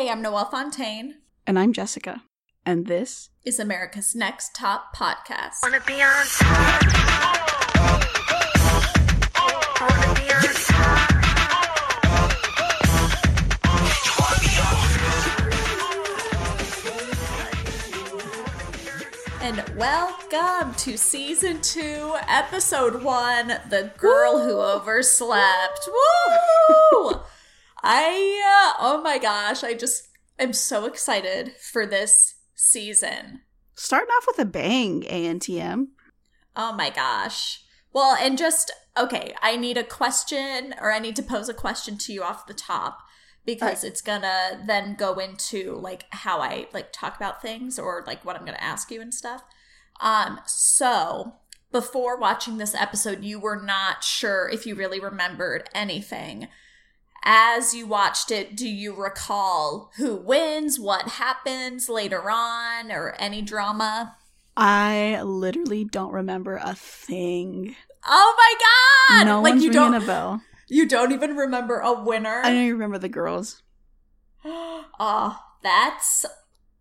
Hey, I'm Noelle Fontaine. And I'm Jessica. And this is America's Next Top Podcast. Wanna be on top. Wanna be on top. And welcome to season two, episode one The Girl Who Overslept. Woo! I, uh, oh my gosh, I just am so excited for this season. starting off with a bang, ANTM. Oh my gosh. Well, and just, okay, I need a question or I need to pose a question to you off the top because it's gonna then go into like how I like talk about things or like what I'm gonna ask you and stuff. Um, so before watching this episode, you were not sure if you really remembered anything. As you watched it, do you recall who wins, what happens later on, or any drama? I literally don't remember a thing. Oh my god! no like one's you don't a bell. you don't even remember a winner. I don't even remember the girls. oh, that's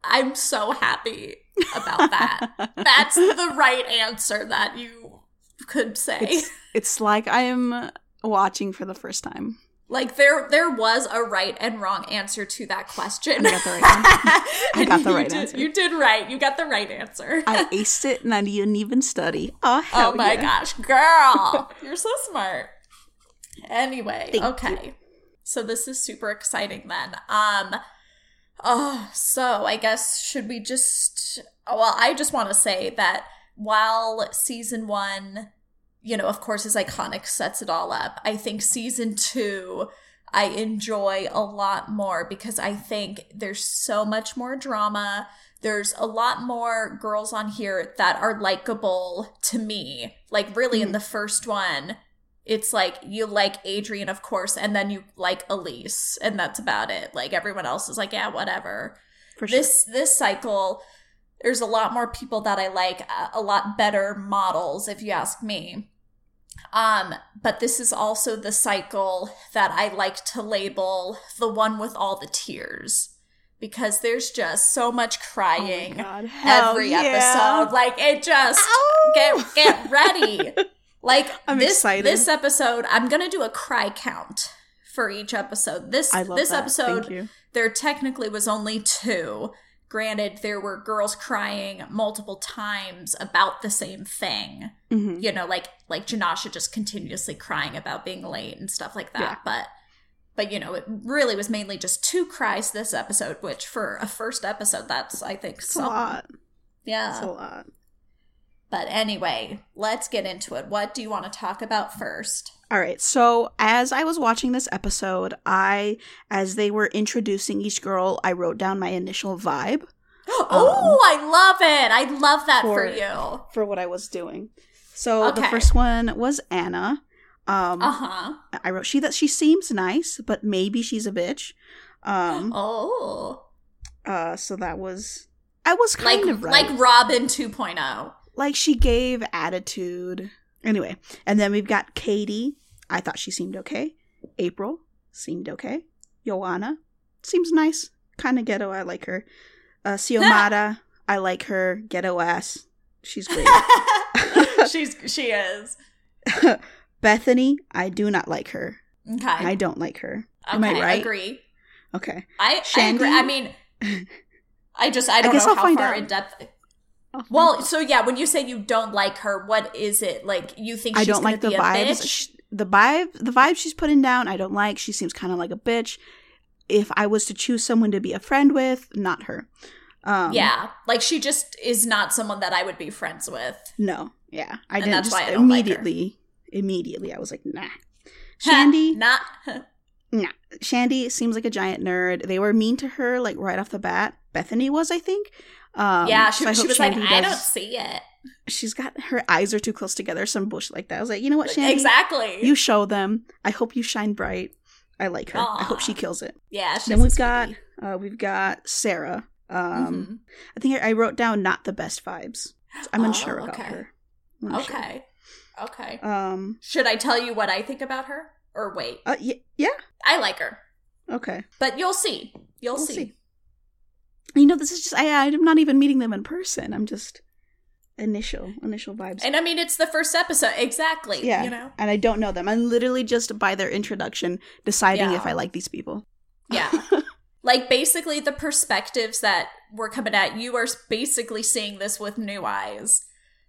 I'm so happy about that. that's the right answer that you could say. It's, it's like I am watching for the first time. Like there there was a right and wrong answer to that question. I got the right answer. I got the You right did- answer. You did right. You got the right answer. I aced it and I didn't even study. Oh, oh my yeah. gosh, girl. You're so smart. Anyway, Thank okay. So this is super exciting then. Um oh, so I guess should we just well, I just want to say that while season 1, you know, of course is iconic, sets it all up. I think season 2 I enjoy a lot more because I think there's so much more drama. There's a lot more girls on here that are likable to me. Like, really, in Mhm. the first one, it's like you like Adrianne, of course, and then you like Elyse, and that's about it. Like, everyone else is like, yeah, whatever. For sure. This this cycle, there's a lot more people that I like, a, a lot better models, if you ask me. Um, but this is also the cycle that I like to label the one with all the tears because there's just so much Oh crying. Hell every yeah. episode. Like it just Ow. get get ready. Like I'm this excited. this episode, I'm gonna do a cry count for each episode. This this that. episode there technically was only two. Granted, there were girls crying multiple times about the same thing. hmm You know, like like Jenascia just continuously crying about being late and stuff like that. Yeah. But but you know, it really was mainly just two cries this episode, which for a first episode, that's I think It's a lot. Yeah. It's a lot. But anyway, let's get into it. What do you want to talk about first? All right. So, as I was watching this episode, I, as they were introducing each girl, I wrote down my initial vibe oh, I love it. I love that for, for- you. for what I was doing. So, the first one was Anna. Um, Uh huh. I wrote she that she seems nice, but maybe she's a bitch. Um, Oh. uh, so that was I was Like kind of right. like Robin oh. 2.0. like she gave attitude. Anyway, and then we've got Catie. I thought she seemed okay. April seemed okay. Joanna seems nice, kind of ghetto. I like her. Uh, Xiomara, I like her. Ghetto ass. She's great. She's she is. Bethany, I do not like her. Okay. I don't like her. okay, Am I right? agree. Okay. I, I agree. I mean I just I don't guess know I'll how far out. in depth Well, so yeah, when you say you don't like her, what is it? Like you think I don't like the vibes. bitch? Sh- The vibe, the vibe she's putting down, I don't like. She seems kind of like a bitch. If I was to choose someone to be a friend with, not her. Um, yeah, like she just is not someone that I would be friends with. No. Yeah. I And didn't that's just why I don't like her. immediately. Immediately, I was like, nah. Shandi, not nah. Shandi seems like a giant nerd. They were mean to her like right off the bat. Bethany was, I think. Um, yeah. She, so I she was like, Shandi I don't see it She's got her eyes are too close together. Some bullshit like that. I was like, you know what, Shandi? exactly. You show them. I hope you shine bright. I like her. I hope she kills it. yeah. She's then we've got uh, we've got Sarah. Um, Mhm. I think I wrote down not the best vibes. I'm Oh, unsure about okay. her. I'm unsure. Okay. Okay. Um. Should I tell you what I think about her? Or wait. Uh. Y- yeah. I like her. Okay. But you'll see. You'll We'll see. see. You know, this is just I I'm not even meeting them in person. I'm just initial initial vibes. And I mean, it's the first episode. Exactly. yeah. You know? And I don't know them. I'm literally just by their introduction deciding Yeah. if I like these people. Yeah. like basically the perspectives that we're coming at, you are basically seeing this with new eyes.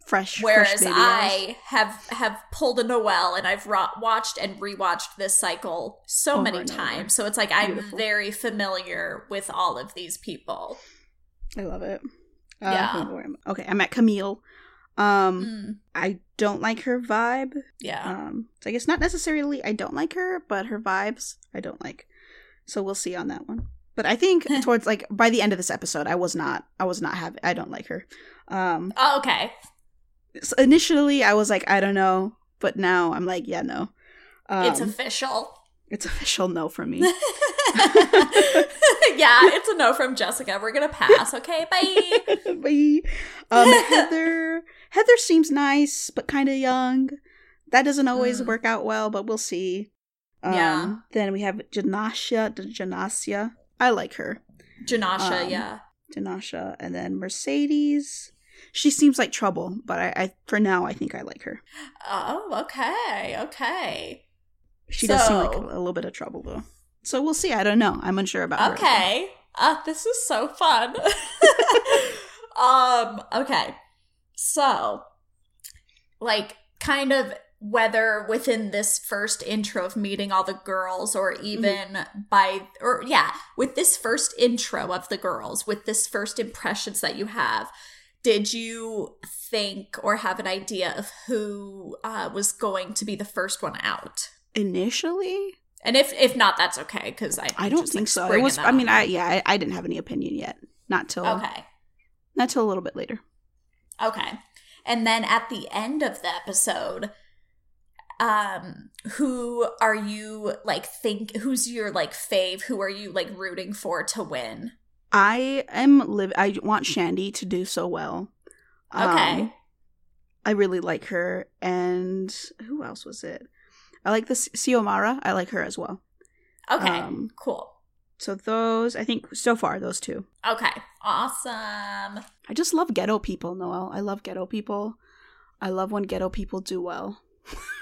Fresh. Whereas fresh. I have have pulled a Noelle and I've ro- watched and rewatched this cycle so Over many times. So it's like I'm very familiar with all of these people. I love it. Yeah. Uh, am okay, I'm at Camille. Um, Mm, I don't like her vibe. yeah. Um, so I guess not necessarily I don't like her, but her vibes I don't like. So we'll see on that one. But I think towards like by the end of this episode, I was not I was not happy. I don't like her. Um, oh, okay. So initially I was like I don't know, but now I'm like yeah no. Um, it's official. it's official no from me. yeah, it's a no from Jessica. We're gonna pass. Okay, bye. Bye. Um, Heather. Heather seems nice, but kind of young. That doesn't always Mm. work out well, but we'll see. Um, Yeah. Then we have Jenascia. Jenascia. I like her. Jenascia, Um, yeah. Jenascia, and then Mercedes. She seems like trouble, but I, I for now I think I like her. Oh, okay, okay. She does seem like a, So- little bit of trouble though. So we'll see. I don't know. I'm unsure about her. Okay. Uh, this is so fun. um, okay. So, like, kind of whether within this first intro of meeting all the girls or even by or yeah with this first intro of the girls with this first impressions that you have did you think or have an idea of who uh, was going to be the first one out Initially, and if if not that's okay because i I don't just, think like, so. It was. I mean, I yeah, I, I didn't have any opinion yet. Not till okay not till a little bit later. Okay. And then at the end of the episode, um, who are you like think who's your like fave? Who are you like rooting for to win? I am live. I want Shandi to do so well. Okay. Um, I really like her, and who else was it? I like this Xiomara. I like her as well. Okay. um, cool. So those, I think, so far those two. Okay. Awesome. I just love ghetto people, Noelle. I love ghetto people. I love when ghetto people do well.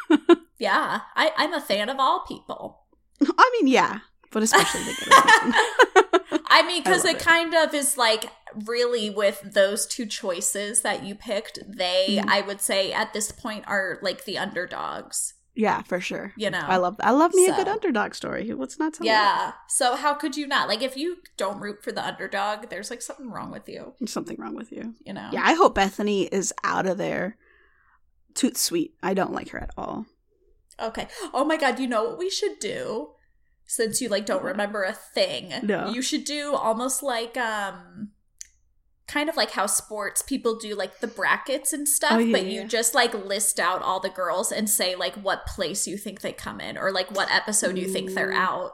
Yeah. I, I'm a fan of all people. I mean, yeah, but especially the. I mean, because it it. kind of is like really with those two choices that you picked, they, Mhm. I would say at this point, are like the underdogs, yeah, for sure. you know? I love. I love me a good underdog story. What's not to love? Yeah. So how could you not? Like if you don't root for the underdog, there's like something wrong with you, something wrong with you. you know? Yeah, I hope Bethany is out of there. Toot sweet. I don't like her at all. Okay. Oh my god, you know what we should do? Since you like don't remember a thing. No. You should do almost like um kind of like how sports people do like the brackets and stuff, Oh, yeah, but you yeah. just like list out all the girls and say like what place you think they come in or like what episode you think they're out.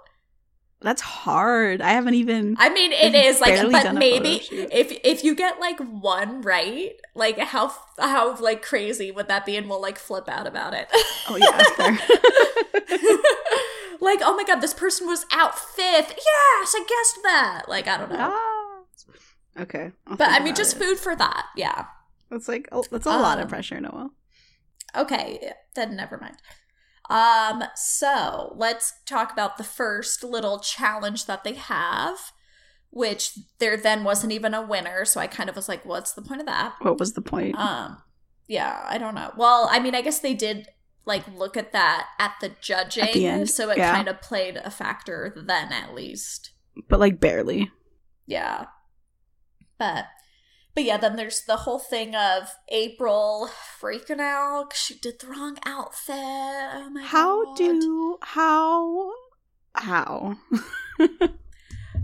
That's hard. I haven't even. I mean, it is like, but maybe if if you get like one right, like how how like crazy would that be? And we'll like flip out about it. Oh yeah, fair. like, oh my god, this person was out fifth. Yes, I guessed that. Like, I don't know, Ah. Okay. I'll but I mean, just it. food for that. Yeah. That's like that's a lot of Um, pressure, Noelle. Okay, then never mind. Um, so let's talk about the first little challenge that they have, which there then wasn't even a winner. So I kind of was like, what's the point of that? What was the point? Um, yeah, I don't know. Well, I mean, I guess they did like look at that at the judging, At the end, so it yeah. kind of played a factor then, at least. but like barely. Yeah, but but yeah, then there's the whole thing of April freaking out she did the wrong outfit. Oh my How god! do how how?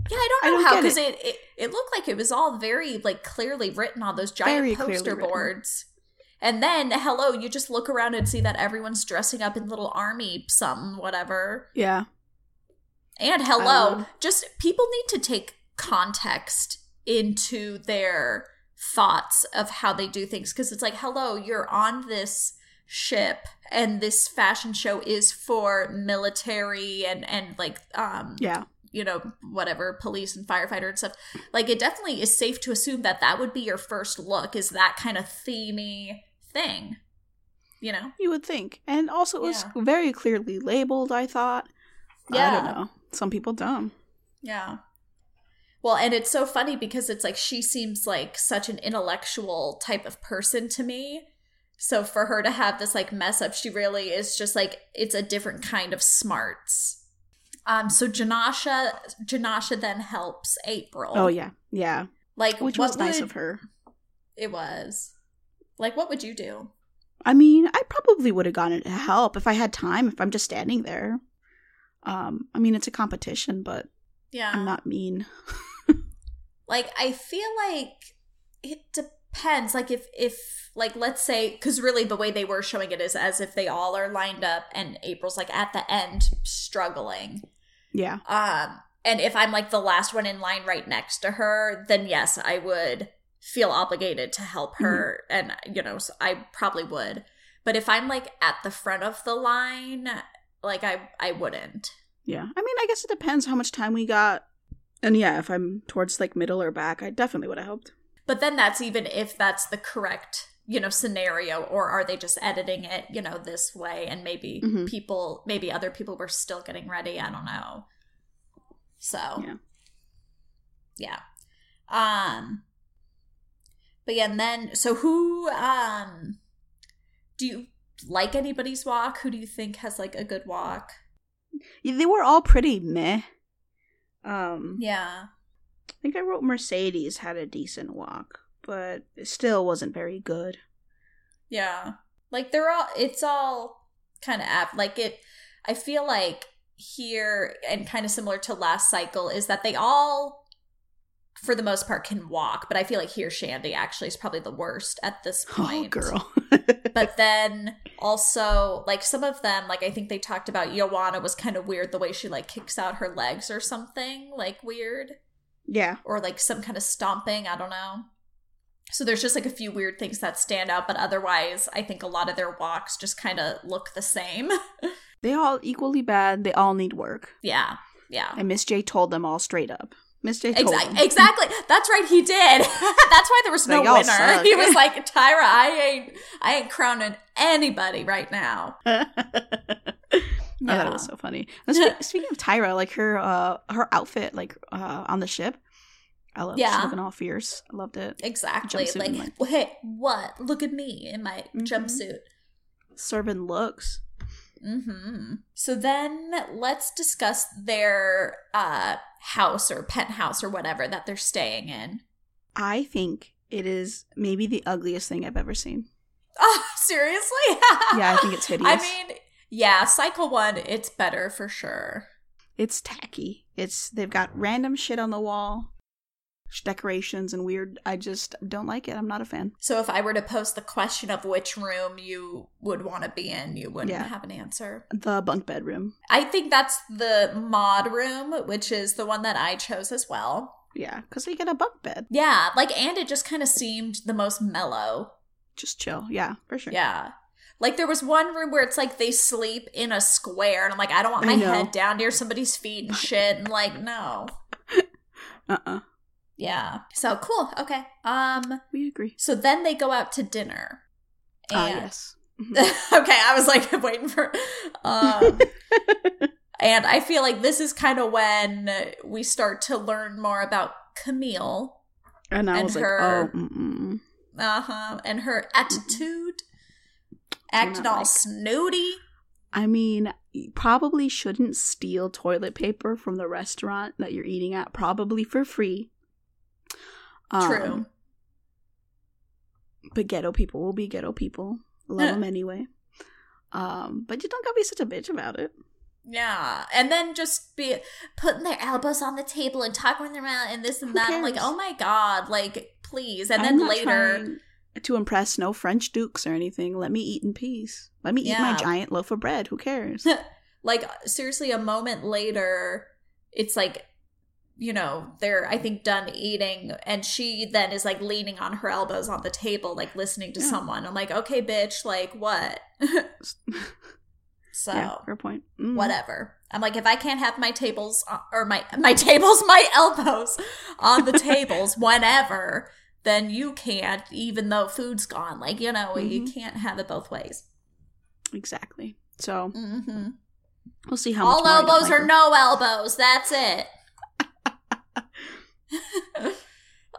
Yeah, I don't I know don't how because it. It, it looked like it was all very like clearly written on those giant Very poster boards. And then hello, you just look around and see that everyone's dressing up in little army something, whatever. yeah. And hello, just people need to take context into their thoughts of how they do things because it's like, hello, you're on this ship and this fashion show is for military and and like um Yeah. you know, whatever, police and firefighter and stuff. Like, it definitely is safe to assume that that would be your first look, is that kind of themey thing. You know? You would think. And also, it was Yeah. very clearly labeled, I thought. Yeah I don't know. Some people don't. Yeah. Well, and it's so funny because it's like she seems like such an intellectual type of person to me. So for her to have this like mess up, she really is just like it's a different kind of smarts. Um so Jenascia Jenascia then helps April. Oh, yeah. Yeah. Like Which was nice of her. It was. Like what would you do? I mean, I probably would have gone to help if I had time, if I'm just standing there. Um, I mean, it's a competition, but Yeah. I'm not mean. like i feel like it depends like if if like let's say because really the way they were showing it is as if they all are lined up and april's like at the end struggling Yeah. um and if i'm like the last one in line right next to her then yes i would feel obligated to help her and you know so i probably would but if i'm like at the front of the line like i i wouldn't Yeah. I mean, I guess it depends how much time we got. And yeah, if I'm towards like middle or back, I definitely would have helped. But then that's even if that's the correct, you know, scenario, or are they just editing it, you know, this way and maybe Mhm. people, maybe other people were still getting ready. I don't know. So, Yeah. yeah. Um, but yeah, and then, so who, um, do you like anybody's walk? Who do you think has like a good walk? Yeah, They were all pretty meh. Um, Yeah. I think I wrote Mercedes had a decent walk, but it still wasn't very good. Yeah. Like they're all it's all kind of apt. Like it I feel like here and kind of similar to last cycle is that they all for the most part can walk, but I feel like here Shandi actually is probably the worst at this Oh, point. girl. But then also like some of them like I think they talked about Joanna was kind of weird the way she like kicks out her legs or something like weird yeah. or like some kind of stomping. I don't know. So there's just like a few weird things that stand out, but otherwise, I think a lot of their walks just kind of look the same. They all equally bad. They all need work. yeah, yeah. And Miss J told them all straight up. Miss J told Exactly. Exactly. That's right. He did. That's why there was no winner. suck. He was like, "Tyra, I ain't, I ain't crowning anybody right now." I thought it was so funny. Spe- speaking of Tyra, like her uh her outfit, like uh on the ship, I love. Yeah. she's looking all fierce. I loved it. Exactly. Jumpsuit Like, and, like- "Well, hey, what? Look at me in my Mhm. jumpsuit. Serving looks. Hmm So then let's discuss their uh house or penthouse or whatever that they're staying in. I think it is maybe the ugliest thing I've ever seen. Oh, seriously? Yeah, I think it's hideous. I mean, yeah, cycle one, it's better for sure. It's tacky. It's they've got random shit on the wall, sh- decorations and weird. I just don't like it. I'm not a fan. So if I were to post the question of which room you would want to be in, you wouldn't Yeah. have an answer. The bunk bedroom. I think that's the mod room, which is the one that I chose as well. Yeah, because we get a bunk bed. Yeah, like, and it just kind of seemed the most mellow. Just chill. Yeah, for sure. Yeah. Like there was one room where it's like they sleep in a square, and I'm like, I don't want my head down near somebody's feet and shit. And like, no. Uh uh Yeah. So cool. Okay. Um. We agree. So then they go out to dinner. Ah, And- yes. okay, I was like waiting for. Um, and I feel like this is kind of when we start to learn more about Camille. And I and was her- like, oh. Uh huh. And her attitude, acting not all like- snooty. I mean, you probably shouldn't steal toilet paper from the restaurant that you're eating at, probably for free. Um, True. But ghetto people will be ghetto people. Love them anyway. Um, but you don't gotta be such a bitch about it. Yeah, and then just be putting their elbows on the table and talking with their and this and Who that. I'm like, oh my god, like please. And I'm then later, to impress no French dukes or anything. Let me eat in peace. Let me eat my giant loaf of bread. Who cares? like seriously, a moment later, it's like, you know, they're I think done eating, and she then is like leaning on her elbows on the table, like listening to Yeah. someone. I'm like, okay, bitch, like what? so Yeah, fair point. Mm. whatever. I'm like, if I can't have my tables uh, or my my tables, my elbows on the tables whenever, then you can't. Even though food's gone, like you know, you Mhm. can't have it both ways. Exactly. So hmm we'll see how All much more I don't elbows like her. no elbows. That's it.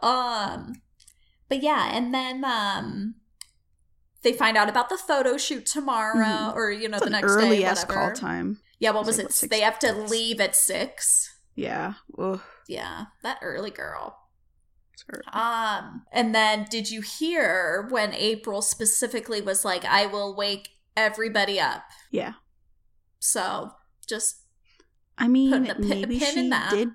um, but yeah, and then um, they find out about the photo shoot tomorrow, Mhm. or you know, It's the next early day, whatever. call time. Yeah, what was like, it? what, they have to leave at six. Yeah. Ugh. Yeah, that early girl. Um, and then did you hear when April specifically was like, "I will wake everybody up"? Yeah. So just I mean, Putting a maybe pin in she that. did.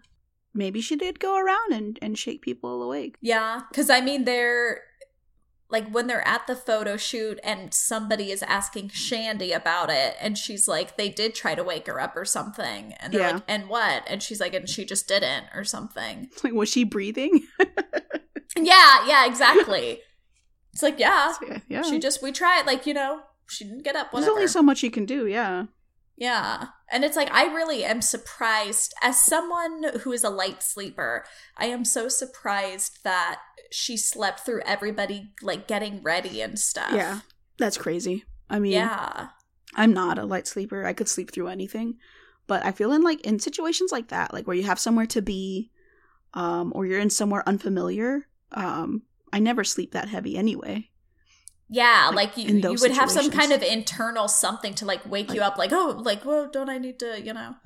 Maybe she did go around and, and shake people awake. Yeah, because I mean, they're like when they're at the photo shoot and somebody is asking Shandi about it, and she's like, they did try to wake her up or something. And they're Yeah. like, and what? And she's like, and she just didn't or something. Like, was she breathing? Yeah, yeah, exactly. it's like, yeah, yeah. yeah. she just, we tried, like, you know, she didn't get up, There's only so much you can do. Yeah. Yeah. And it's like, I really am surprised, as someone who is a light sleeper, I am so surprised that she slept through everybody, like, getting ready and stuff. Yeah. That's crazy. I mean, Yeah. I'm not a light sleeper. I could sleep through anything. But I feel in like in situations like that, like where you have somewhere to be, um, or you're in somewhere unfamiliar, um, I never sleep that heavy anyway. Yeah, Like, like, you, you would have some kind of internal something to like wake you up, like, oh, like, well, don't I need to, you know?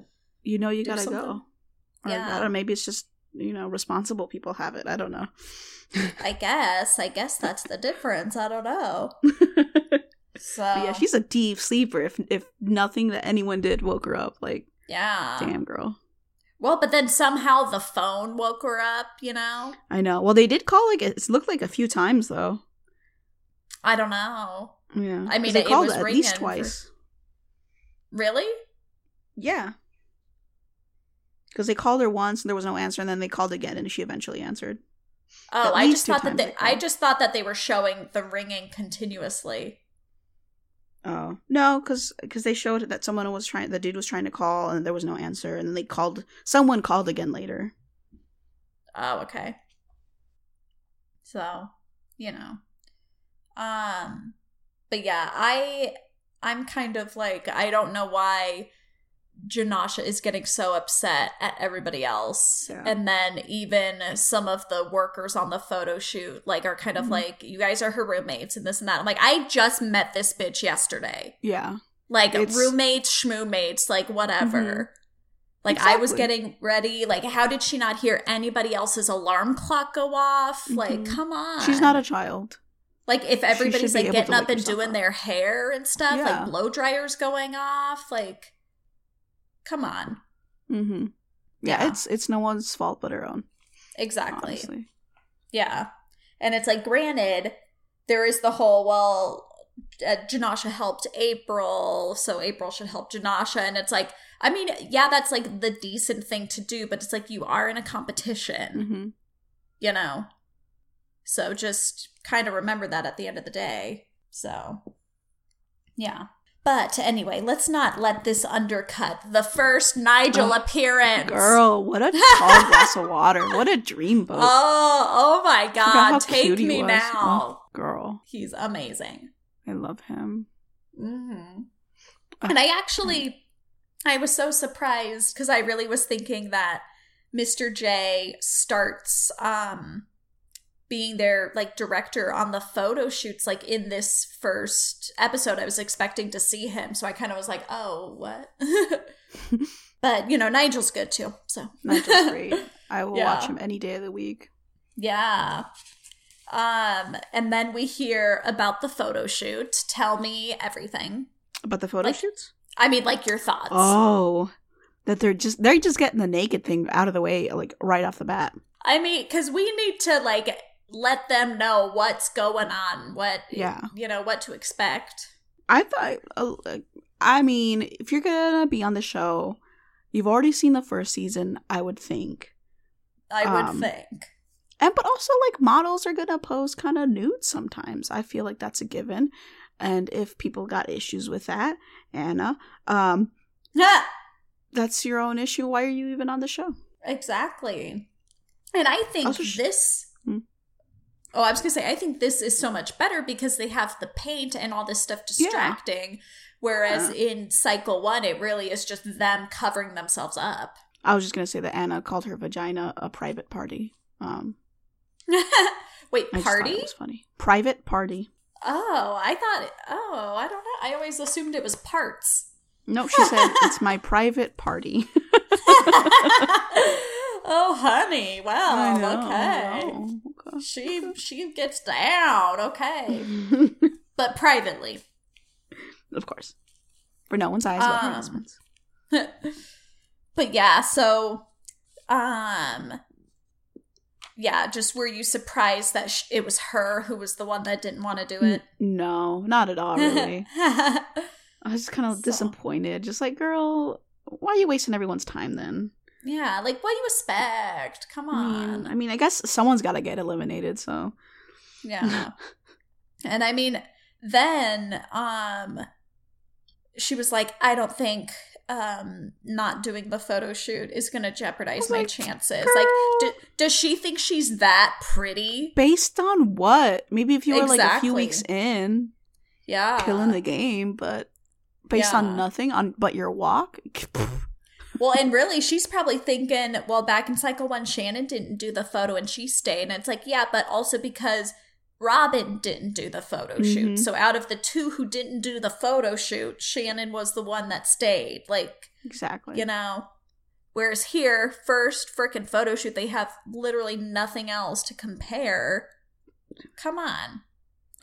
You know you gotta something. go. Or Yeah. Don't maybe it's just, you know, responsible people have it. I don't know. I guess, I guess that's the difference. I don't know. So, But yeah, she's a deep sleeper. If if nothing that anyone did woke her up, like yeah. damn girl. Well, but then somehow the phone woke her up, you know? I know. Well, they did call like it looked like a few times though. I don't know. Yeah, I mean, they it called was at least for- twice. Really? Yeah, because they called her once and there was no answer, and then they called again and she eventually answered. Oh, I just thought that they, they I just thought that they were showing the ringing continuously. Oh no, because because they showed that someone was trying, the dude was trying to call, and there was no answer, and then they called. Someone called again later. Oh, okay. So, you know. Um but yeah, I I'm kind of like I don't know why Jenascia is getting so upset at everybody else. Yeah. And then even some of the workers on the photo shoot like are kind of Mhm. like you guys are her roommates and this and that. I'm like I just met this bitch yesterday. Yeah, Like It's- Mm-hmm. roommates, schmoomates, like whatever. Like I was getting ready. Like how did she not hear anybody else's alarm clock go off? Like Mhm. come on. she's not a child. Like if everybody's like getting up and doing up. their hair and stuff, Yeah. like blow dryers going off. Like come on. Mm-hmm. Yeah, Yeah. it's it's no one's fault but her own. Exactly. Honestly. Yeah. And it's like, granted, there is the whole, well, uh, Jenascia helped April, so April should help Jenascia. And it's like, I mean, yeah, that's like the decent thing to do, but it's like you are in a competition, Mm-hmm. you know? So just kind of remember that at the end of the day. So, yeah. But anyway, let's not let this undercut the first Nigel Oh, appearance. Girl, what a tall glass of water. What a dream boat. Oh, oh my God. Take me now. Oh, girl, He's amazing. I love him. hmm Ah, And I actually, I was so surprised because I really was thinking that Mr. J starts um being their like director on the photo shoots like in this first episode. I was expecting to see him, so I kind of was like, "Oh, what?" but you know, Nigel's good too. So Nigel's great. I will Yeah. watch him any day of the week. Yeah. Um, and then we hear about the photo shoot. Tell me everything. about the photo Like- shoots? I mean, like your thoughts. Oh, that they're just they're just getting the naked thing out of the way, like right off the bat. I mean, because we need to like let them know what's going on, what Yeah. you know, what to expect. I thought, uh, I mean, if you're gonna be on the show, you've already seen the first season. I would think, I would Um, think. and but also like models are gonna pose kind of nude sometimes. I feel like that's a given. And if people got issues with that, Anna, um, that's your own issue. Why are you even on the show? Exactly. And I think Also, this. Oh, I was gonna say, I think this is so much better because they have the paint and all this stuff distracting. Whereas in cycle one, it really is just them covering themselves up. I was just gonna say that Anna called her vagina a private party. Um, Wait, party? was funny. Private party. Oh, I thought. It, oh, I don't know. I always assumed it was parts. No, she said it's my private party. oh, honey. Well, know, okay. okay. She she gets down. Okay, but privately. of course, for no one's eyes but her Um, husband's. but yeah, so um yeah, just were you surprised that sh- it was her who was the one that didn't want to do it? No, not at all. Really, I was just kind of So- disappointed. Just like, girl, why are you wasting everyone's time then? Yeah, like what do you expect? Come I on. mean, I mean, I guess someone's got to get eliminated. So Yeah. and I mean, then um she was like, I don't think um not doing the photo shoot is going to jeopardize was my like, chances. girl. Like d- does she think she's that pretty? based on what? Maybe if you were like a few weeks in, Yeah. killing the game, but based Yeah. on nothing on but your walk. Well, and really, she's probably thinking, well, back in cycle one, Shannon didn't do the photo and she stayed. And it's like, yeah, but also because Robin didn't do the photo shoot. Mhm. So out of the two who didn't do the photo shoot, Shannon was the one that stayed. Like, exactly. you know. Whereas here, first freaking photo shoot, they have literally nothing else to compare. Come on.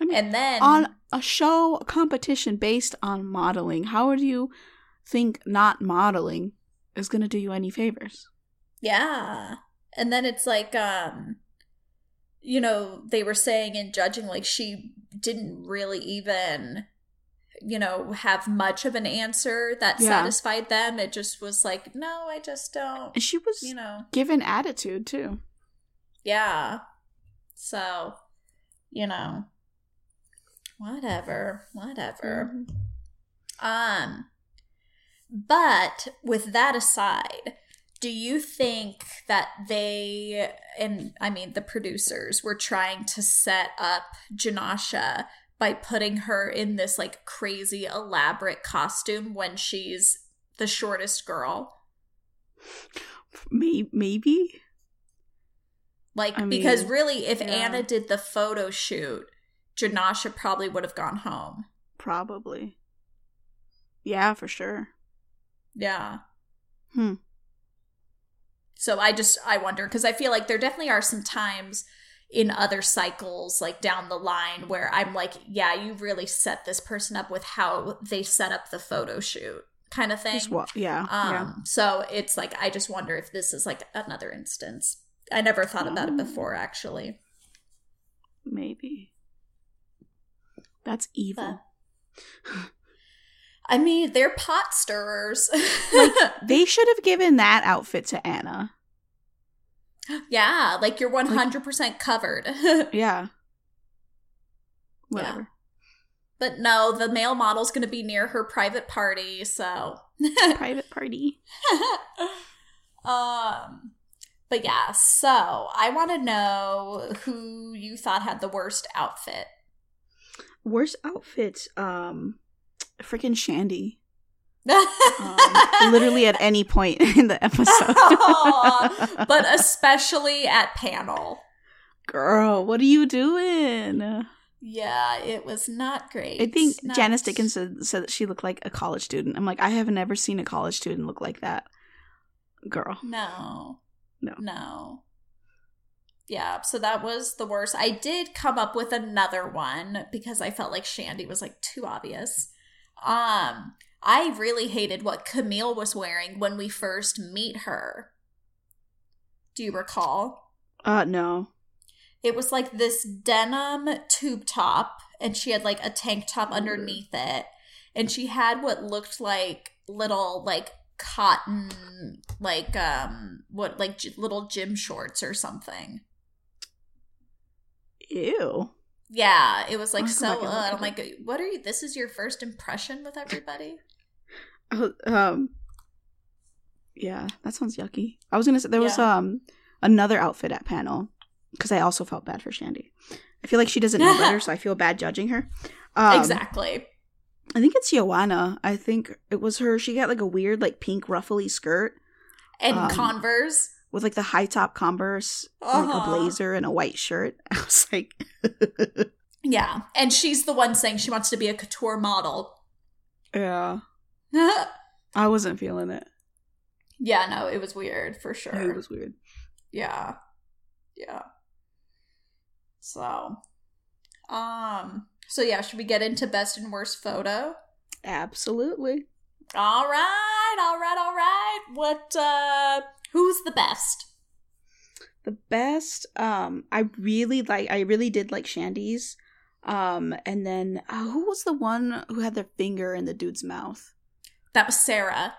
I mean, And then on a show a competition based on modeling, how would you think not modeling is going to do you any favors? Yeah. And then it's like um you know, they were saying in judging like she didn't really even you know, have much of an answer that Yeah. satisfied them. It just was like, no, I just don't, And she was you know. given attitude too. Yeah. So, you know, whatever, whatever. Mm-hmm. Um, but with that aside, do you think that they and I mean the producers were trying to set up Jenascia by putting her in this like crazy elaborate costume when she's the shortest girl? Maybe, maybe. Like I because mean, really if yeah. Anna did the photo shoot, Jenascia probably would have gone home. probably. Yeah, for sure. Yeah. Hmm. So I just I wonder because I feel like there definitely are some times in other cycles like down the line where I'm like, yeah, you really set this person up with how they set up the photo shoot kind of thing. What? Yeah, Um yeah. so it's like I just wonder if this is like another instance. I never thought about it Oh. before actually. Maybe. That's evil. I mean, they're pot stirrers. Like they should have given that outfit to Anna. yeah, like you're 100% covered. Yeah. Whatever. But no, the male model's going to be near her private party, so. Private party. um, but yeah, so I want to know who you thought had the worst outfit. Worst outfit. Um, freaking Shandi. Um, literally at any point in the episode. Aw, but especially at panel. girl, what are you doing? Yeah, it was not great. I think Not- Janice Dickinson said that she looked like a college student. I'm like, I have never seen a college student look like that. Girl. No. No. No. Yeah, so that was the worst. I did come up with another one because I felt like Shandi was like too obvious. Um, I really hated what Camille was wearing when we first meet her. Do you recall? Uh, no. It was like this denim tube top, and she had like a tank top underneath it, and she had what looked like little like cotton like um what like j- little gym shorts or something. Ew. Yeah, it was like so. Uh, I'm like, what are you? This is your first impression with everybody? Uh, Um, Yeah, that sounds yucky. I was gonna say there was um another outfit at panel because I also felt bad for Shandi. I feel like she doesn't know better, so I feel bad judging her. Um, exactly. I think it's Joanna. I think it was her. She got like a weird, like pink ruffly skirt And um, Converse. With like the high top Converse, and, like a Uh-huh. blazer and a white shirt. I was like, Yeah. And she's the one saying she wants to be a couture model. yeah, yeah, I wasn't feeling it. Yeah, no, it was weird for sure. It was weird. Yeah. Yeah. So, um, so yeah, should we get into best and worst photo? Absolutely. All right, all right, all right. What, uh, who's the best? The best, um, I really like. I really did like Shandi's. Um, and then uh, who was the one who had their finger in the dude's mouth? That was Sarah.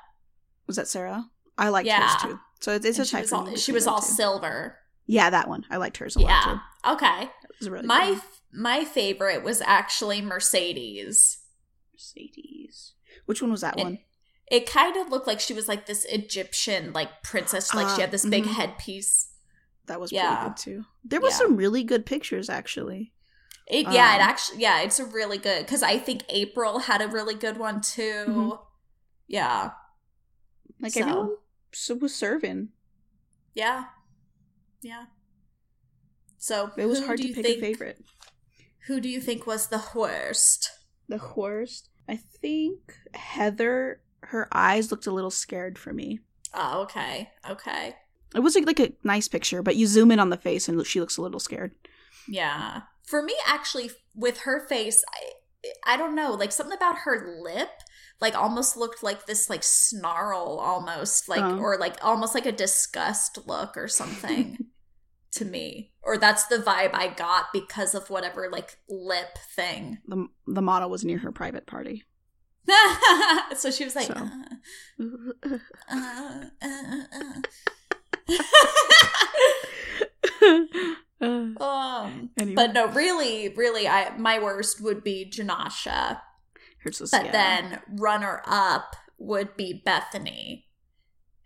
Was that Sarah? I liked Yeah. hers too. So it's, it's And a she was all, she was all silver. Yeah, that one. I liked hers a lot Yeah. too. Okay. It was really My good. my favorite was actually Mercedes. Mercedes. Which one was that one? It kind of looked like she was like this Egyptian like princess, like she Ah, had this big mhm. headpiece. That was yeah. pretty good too. There was Yeah. some really good pictures actually. It, yeah, it Um, actually yeah, it's a really good because I think April had a really good one too. Mhm. Yeah, Like So- everyone so was serving. yeah, yeah. So It was hard to pick think, a favorite. Who do you think was the worst? The worst. I think Heather. Her eyes looked a little scared for me. Oh, okay, okay, It was like, like a nice picture, but you zoom in on the face and she looks a little scared. yeah. For me, actually, with her face, I I don't know, like something about her lip. Like almost looked like this like snarl almost like Oh. or like almost like a disgust look or something. to me or that's the vibe i got because of whatever like lip thing The the model was near her private party. so she was like So. uh, uh, uh, Uh, uh. um anyway, but no really really i my worst would be jenascia but yeah. then runner up would be bethany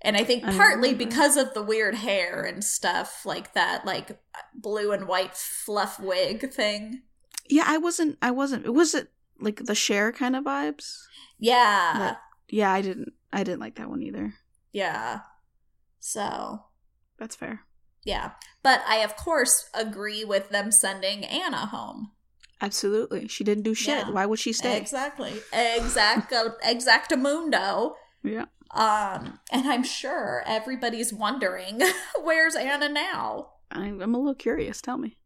and i think partly remember. because of the weird hair and stuff like that like blue and white fluff wig thing yeah, I wasn't. I wasn't. It was it like the Cher kind of vibes? yeah Right. Yeah, I didn't. I didn't like that one either. Yeah. So, That's fair. yeah. But I, of course, agree with them sending Anna home. Absolutely, she didn't do shit. Yeah. Why would she stay? Exactly. Exact, exactamundo. yeah, Um, and I'm sure everybody's wondering, where's Anna now? I'm, I'm a little curious. Tell me.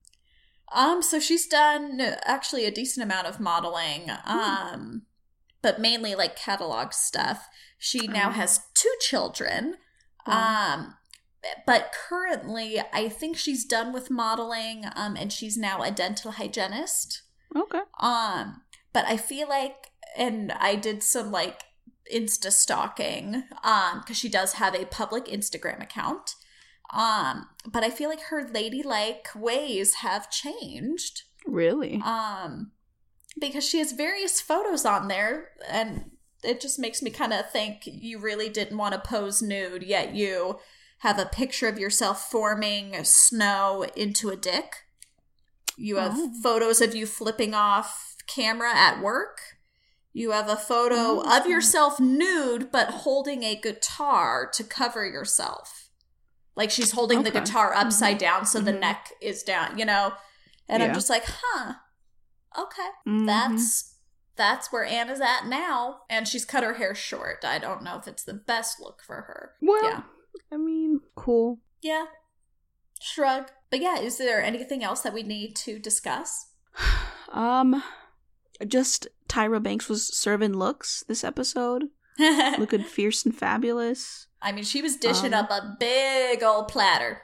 Um, so she's done actually a decent amount of modeling. Um, but mainly like catalog stuff. She now Oh. has two children. Um, but currently, I think she's done with modeling. Um, and she's now a dental hygienist. Okay. Um, but I feel like, and I did some like Insta stalking, um, because she does have a public Instagram account. Um, but I feel like her ladylike ways have changed. Really? Um, because she has various photos on there, and it just makes me kind of think you really didn't want to pose nude, yet you have a picture of yourself forming snow into a dick. You have Oh. photos of you flipping off camera at work. You have a photo Oh. of yourself nude, but holding a guitar to cover yourself. Like she's holding the guitar upside down so the Mhm. neck is down, you know? And I'm just like, huh, okay. Mhm. That's that's where Anna's at now. And she's cut her hair short. I don't know if it's the best look for her. well. yeah. I mean, cool. Yeah. Shrug. But yeah, is there anything else that we need to discuss? Um, just Tyra Banks was serving looks this episode, looking fierce and fabulous. I mean, she was dishing Um, up a big old platter.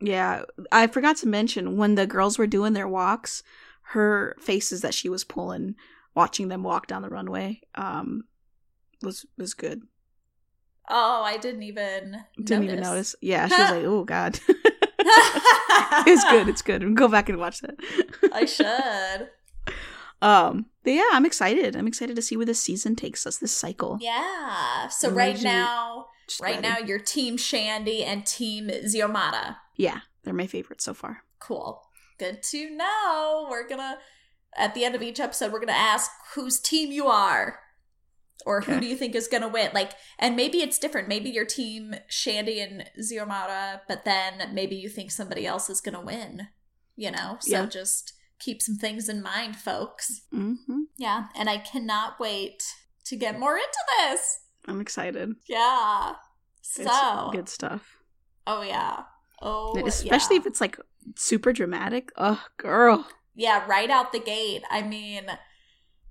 Yeah, I forgot to mention when the girls were doing their walks, her faces that she was pulling, watching them walk down the runway, um, was was good. Oh, I didn't even Didn't even notice. Yeah, she was like, "Oh God." it's good. It's good. Go back and watch that. I should. Um, but yeah, I'm excited. I'm excited to see where this season takes us. This cycle. Yeah. So right now, Just right now, you're Team Shandi and Team Xiomara. Yeah, they're my favorites so far. Cool. Good to know. We're gonna at the end of each episode, we're gonna ask whose team you are. Or who do you think is gonna win? Like, and maybe it's different. Maybe your team Shandi and Xiomara, but then maybe you think somebody else is gonna win. You know? So Yeah. just keep some things in mind, folks. hmm Yeah. And I cannot wait to get more into this. I'm excited. Yeah. So good stuff. Oh yeah. Oh Especially yeah. if it's like super dramatic. Oh, girl. yeah, right out the gate. I mean,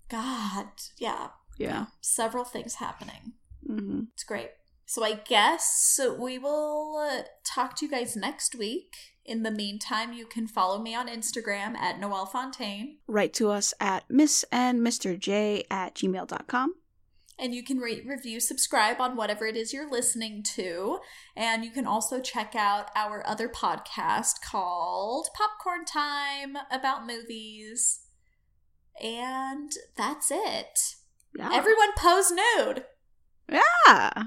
God, yeah, Yeah. several things happening. hmm It's great. So I guess we will uh, talk to you guys next week. In the meantime, you can follow me on Instagram at Noelle Fontaine, Write to us at miss and Mr. J at gmail.com. and you can rate, review, subscribe on whatever it is you're listening to. And you can also check out our other podcast called Popcorn Time about movies. And that's it. Yeah. Everyone pose nude. yeah.